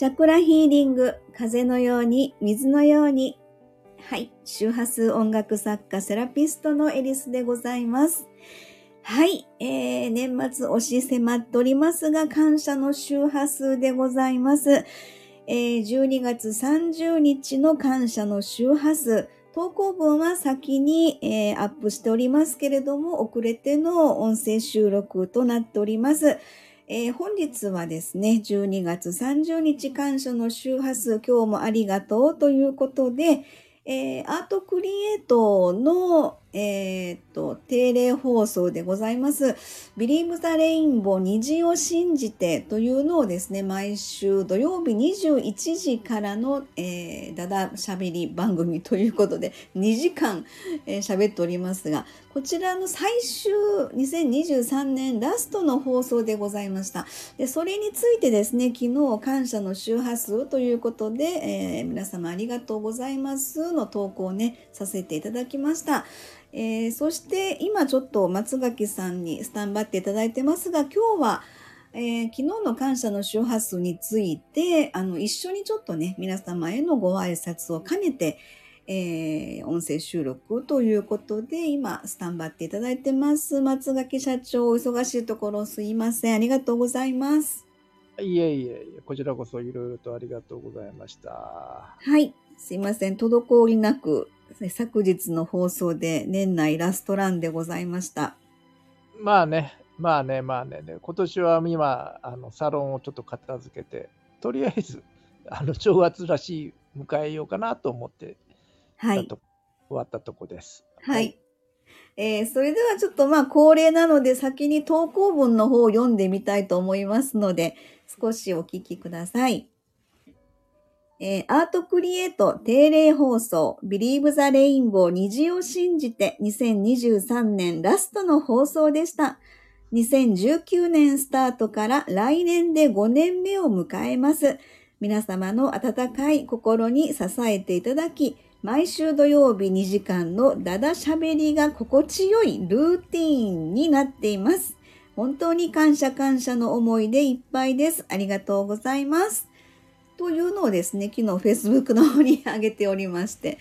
チャクラヒーリング、風のように、水のように。はい。周波数音楽作家、セラピストのエリスでございます。はい。えー、年末押し迫っておりますが、感謝の周波数でございます。えー、12月30日の感謝の周波数。投稿文は先に、えーアップしておりますけれども、遅れての音声収録となっております。えー本日はですね、12月30日感謝の周波数、今日もありがとうということで、えーアートクリエイトの、えーっと、定例放送でございます。Believe the Rainbow 虹を信じてというのをですね、毎週土曜日21時からの、えー、だだしゃべり番組ということで、2時間えー喋っておりますが、こちらの最終2023年ラストの放送でございました。で、それについてですね、昨日感謝の周波数ということで、えー皆様ありがとうございますの投稿をね、させていただきました。えーそして今ちょっと松垣さんにスタンバっていただいてますが、今日は、えー昨日の感謝の周波数について、あの、一緒にちょっとね、皆様へのご挨拶を兼ねて、えー音声収録ということで、今、スタンバっていただいてます。松垣社長、お忙しいところすいません。ありがとうございます。いえいえいえ、こちらこそいろいろとありがとうございました。はい。すいません。滞りなく、昨日の放送で年内ラストランでございました。まあね、まあね、まあね、で今年は今、あのサロンをちょっと片付けて、とりあえず、あの正月らしい迎えようかなと思って、はい。と終わったとこです。はい。えーそれではちょっとまあ恒例なので先に投稿文の方を読んでみたいと思いますので、少しお聞きください。えーアートクリエイト定例放送 Believe the Rainbow 虹を信じて2023年ラストの放送でした。2019年スタートから来年で5年目を迎えます。皆様の温かい心に支えていただき、毎週土曜日2時間のダダしゃべりが心地よいルーティーンになっています。本当に感謝感謝の思いでいっぱいです。ありがとうございます。というのをですね、昨日 Facebook の方に上げておりまして、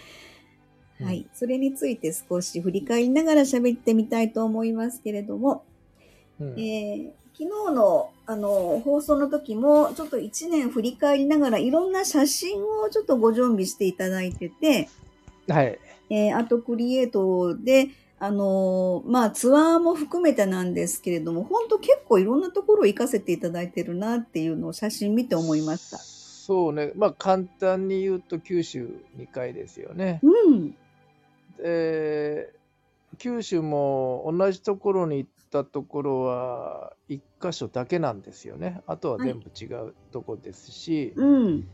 はい。それについて少し振り返りながら喋ってみたいと思いますけれども、うんえー昨日のあの放送の時もちょっと1年振り返りながらいろんな写真をちょっとご準備していただいてて、はい。えーアートクリエイトで、あのーまあツアーも含めてなんですけれども、本当結構いろんなところを行かせていただいてるなっていうのを写真見て思いました。そうね、まあ簡単に言うと九州2回ですよね。うん。で九州も同じところに行ったところは1箇所だけなんですよね。あとは全部違うとこですし、うん。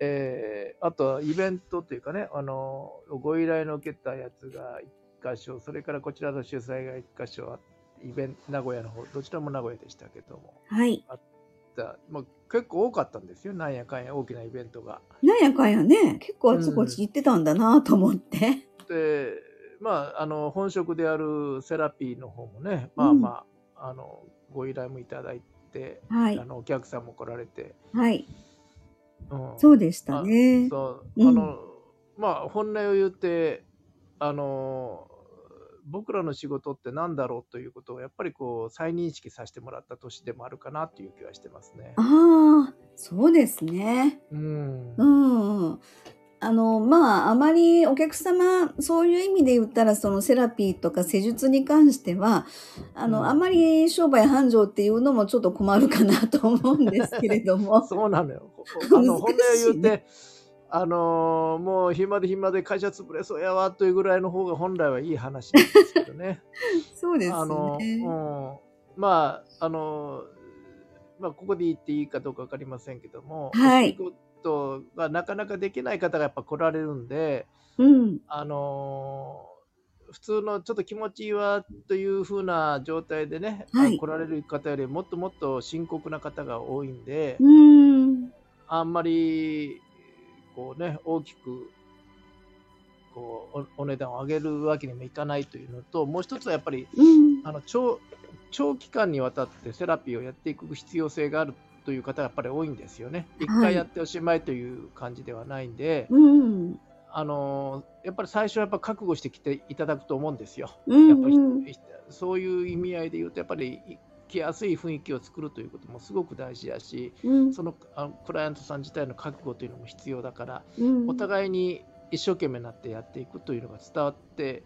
えーあとはイベントというかね、あのご依頼の受けたやつが1箇所、それからこちらの主催が1箇所あイベント、名古屋の方、どちらも名古屋でしたけども、はい。だまあ、結構多かったんですよ、なんやかんや大きなイベントが。なんやかんやね、結構あちこち行ってたんだなと思って。で、まあ、あの本職であるセラピーの方もね、まあまあ、あのご依頼もいただいて、はいあ。のお客さんも来られて、はい。うんそうでしたね。そううんあの、まあ本音を言ってあの僕らの仕事って何だろうということをやっぱりこう再認識させてもらった年でもあるかなという気はしてますね。ああ、そうですね。うんうん。あの、まあ、あまりお客様、そういう意味で言ったら、そのセラピーとか施術に関しては、あの、うんあまり商売繁盛っていうのもちょっと困るかなと思うんですけれども。そうなのよ。あの 本音言って、あのもう暇で暇で会社潰れそうやわというぐらいの方が本来はいい話なんですけどね。そうですあの、ね。うん、まあ、あの、まあ、ここで言っていいかどうかわかりませんけども、はいお仕事がなかなかできない方がやっぱ来られるんで、うん。あの普通のちょっと気持ちいいわというふうな状態でね、はいあの来られる方よりもっともっと深刻な方が多いんで、うん。あんまりこうね、大きくこうおお値段を上げるわけにもいかないというのと、もう一つはやっぱりうん。あの長長期間にわたってセラピーをやっていく必要性があるという方がやっぱり多いんですよね。一はい回やっておしまいという感じではないんで、うん。あのやっぱり最初はやっぱ覚悟してきていただくと思うんですよ。うんやっぱり、うんそういう意味合いで言うとやっぱり来やすい雰囲気を作るということもすごく大事だし、うんそのあのクライアントさん自体の覚悟というのも必要だから、うんお互いに一生懸命になってやっていくというのが伝わって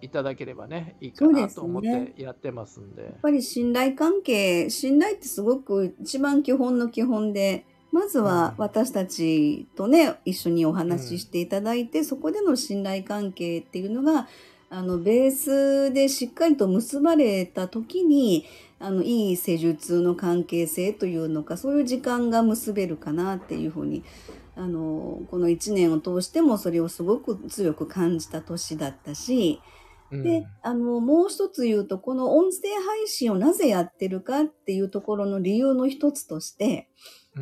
いただければねいいかなと思ってやってますんで。やっぱり信頼関係、信頼ってすごく一番基本の基本で、まずはうん。私たちとね、一緒にお話ししていただいて、そこでの信頼関係っていうのが、あの、ベースでしっかりと結ばれた時に、あの、いい施術の関係性というのか、そういう時間が結べるかなっていうふうに、あの、この一年を通してもそれをすごく強く感じた年だったし、うん。で、あの、もう一つ言うと、この音声配信をなぜやってるかっていうところの理由の一つとして、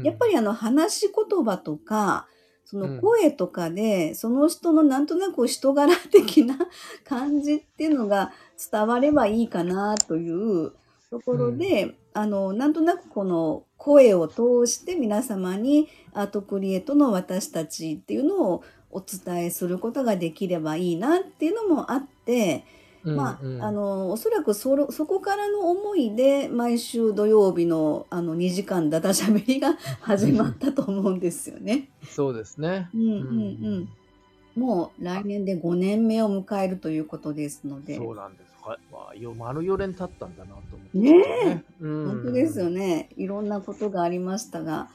やっぱり、りあの、話し言葉とか、そうん。の声とかで、その人のなんとなく人柄的な 感じっていうのが伝わればいいかなというところで、あの、なんとなくこの声を通して皆様にアートクリエイトの私たちっていうのをお伝えすることができればいいなっていうのもあって、まあ、あの、おそらくそろそこからの思いで、毎週土曜日のあの2時間だだしゃべりが 始まったと思うんですよね。そうですね。うんうんうん。もう来年で5年目を迎えるということですので、そうなんです。はい、まあ、よ丸4年経ったんだなと思って、ねえ、うん、本当ですよね。いろんなことがありましたが、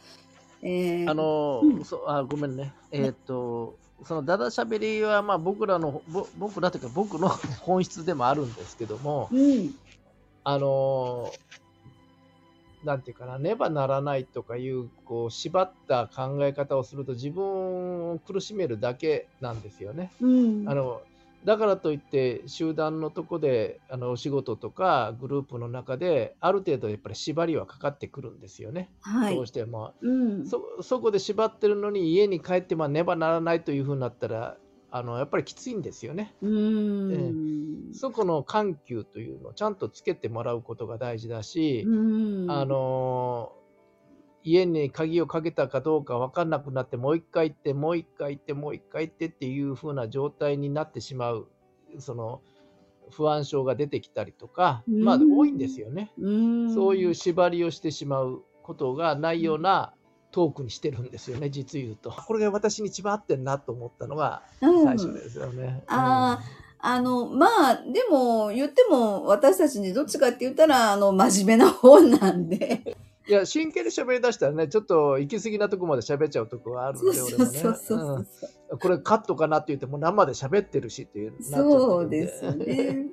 えーあの、うんそうあごめんね。えっ、と、そのダダしゃべりは、まあ、僕らの、ぼ僕らというか、僕の本質でもあるんですけども、うん、あの、なんていうかな、ねばならないとかいう、こう、縛った考え方をすると、自分を苦しめるだけなんですよね。うん、あのだからといって集団のとこであのお仕事とかグループの中である程度やっぱり縛りはかかってくるんですよね、はい。どう。しても。うん、そそこで縛ってるのに家に帰ってまあねばならないというふうになったらあのやっぱりきついんですよね。うん、そこの緩急というのをちゃんとつけてもらうことが大事だし、うん、あの家に鍵をかけたかどうか分かんなくなってもう一回行ってもう一回行ってもう一回行ってっていう風な状態になってしまうその不安症が出てきたりとか、うん。まあ多いんですよね、うん、そういう縛りをしてしまうことがないようなトークにしてるんですよね実言うと。これが私に一番合ってんなと思ったのがうん。最初ですよね、ああの、まあ、でも、言っても、私たちにどっちかって言ったら、あの、真面目な方なんで。いや真剣に喋り出したらねちょっと行き過ぎなとこまで喋っちゃうとこがあるんで俺もね。これカットかなって言っても生で喋ってるしっていうそうですよね。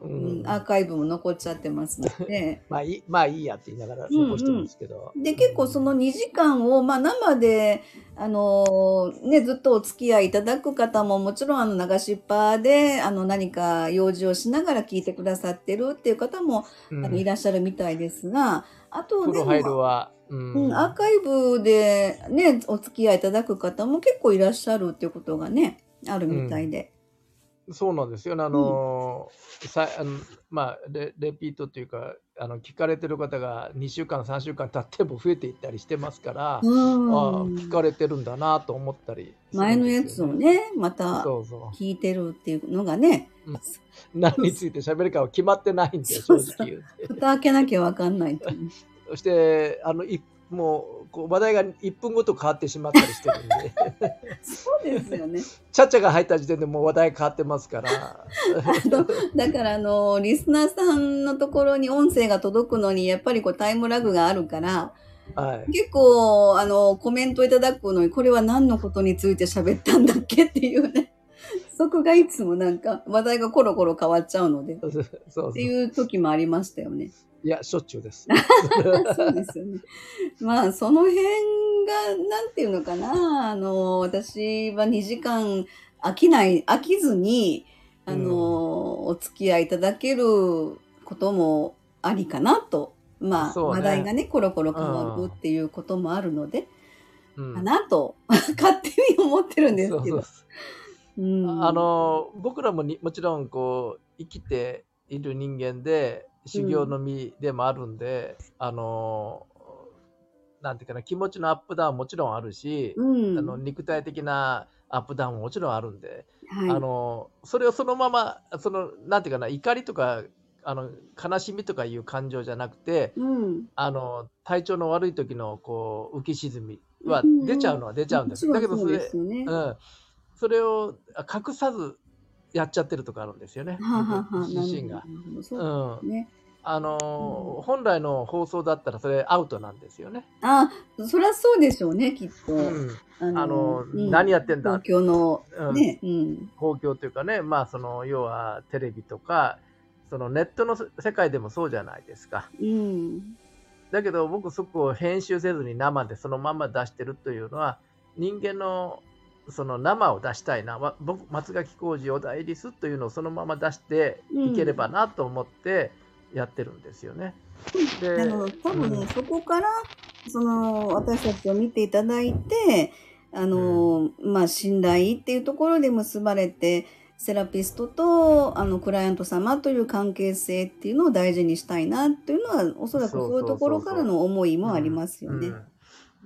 ううんん、アーカイブも残っちゃってますので。まあいいまあいいやって言いながら残してますけど、で、結構その2時間を、まあ生で、あのね、ずっとお付き合いいただく方ももちろんあの流しっぱで、あの何か用事をしながら聞いてくださってるっていう方も、うん。あのいらっしゃるみたいですが、あとでも、は、うん。うん、アーカイブでね、お付き合いいただく方も結構いらっしゃるっていうことがね、あるみたいで。そうなんですよね。あの、さあのまあレレピートというかあの聞かれてる方が2週間3週間経っても増えていったりしてますから、うん。ああ聞かれてるんだなと思ったりするんですよ前のやつをね、また聞いてるっていうのがね、う何について喋るかは決まってないんで正直言うて。蓋開けなきゃわかんない。そしてあのいもうこう話題が1分ごと変わってしまったりしてるんでそうですよね。チャチャが入った時点でもう話題変わってますからだからあの、リスナーさんのところに音声が届くのに、やっぱりこうタイムラグがあるから、はい結構、あの、コメントいただくのに、これは何のことについて喋ったんだっけっていうね。そこがいつもなんか話題がコロコロ変わっちゃうので、っそうそうそうていう時もありましたよね。いやしょっちゅうです そうですよね。まあ、その辺が、なんていうのかな。あの、私は2時間飽きない、飽きずに、あの、お付き合いいただけることもありかなと。まあ、そうね話題がね、コロコロ変わるっていうこともあるので、うんかなと、勝手に思ってるんですけど。そうそううんあの僕らもにもちろんこう生きている人間で修行の身でもあるんで、あのなんていうかな、気持ちのアップダウンももちろんあるし、うん。あの肉体的なアップダウンももちろんあるんで、はい。あのそれをそのままそのなんていうかな怒りとかあの悲しみとかいう感情じゃなくてうん。あの体調の悪い時のこう浮き沈みはうんうん出ちゃうのは出ちゃうんです、もちろんそうだけどそれ。うん、それを隠さずやっちゃってるとかあるんですよね、自身が。なるほど。そううんですね。あの本来の放送だったらそれアウトなんですよね。あ、そりゃそうでしょうね、きっと。うん、ああのうん何やってんだ？東京のうんね、うん。公共というかね、まあ、その要はテレビとかそのネットの世界でもそうじゃないですか。うん。だけど僕そこを編集せずに生でそのまま出してるというのは人間のその生を出したいな。わ僕松垣浩二小田エリスというのをそのまま出していければなと思ってやってるんですよね。であの、多分、うん。そこから、その、私たちを見ていただいて、あの、まあ、信頼っていうところで結ばれて、セラピストと、あの、クライアント様という関係性っていうのを大事にしたいなっていうのは、おそらくそういうところからの思いもありますよね。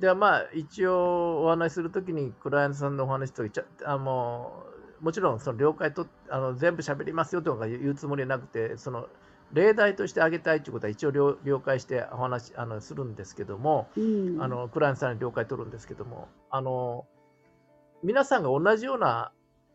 うんでまあ一応お話しするときにクライアントさんのお話とちゃあのもちろんその了解とあの全部喋りますよとか言うつもりはなくてその例題としてあげたいということは一応了了解してお話あのするんですけども、うん。あのクライアントさんに了解取るんですけどもあの皆さんが同じような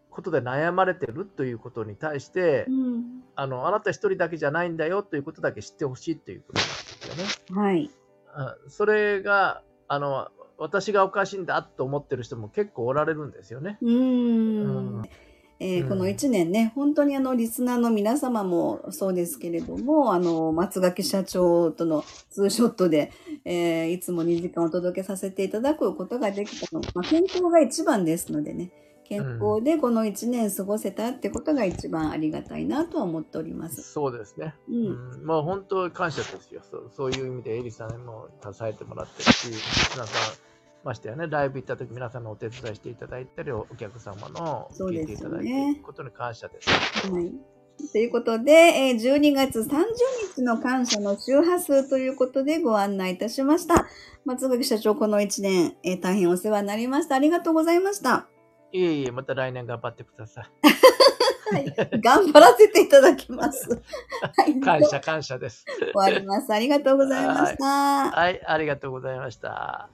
ことで悩まれてるということに対して、うん。あのあなた一人だけじゃないんだよということだけ知ってほしいということなんですよね。はい。あそれがあの私がおかしいんだと思ってる人も結構おられるんですよね。うーん。えーこの1年ね、本当にあの、リスナーの皆様もそうですけれども、あの、松垣社長とのツーショットで、えーいつも2時間お届けさせていただくことができたの。まあ、健康が一番ですのでね、健康でこの1年過ごせたってことが一番ありがたいなとは思っております。そうですね。う。うんん、まあ本当感謝ですよそう。そういう意味でエリさんにも支えてもらってるし、皆さん、ましてやね、ライブ行った時皆さんのお手伝いしていただいたり、お客様の聞いていただいてことに感謝です。はい。ということで、えー12月30日の感謝の周波数ということでご案内いたしました。松垣社長、この1年、えー大変お世話になりました。ありがとうございました。いえいえ、また来年頑張ってください。はい。頑張らせていただきます。はい。感謝感謝です。終わります。ありがとうございました。はい、ありがとうございました。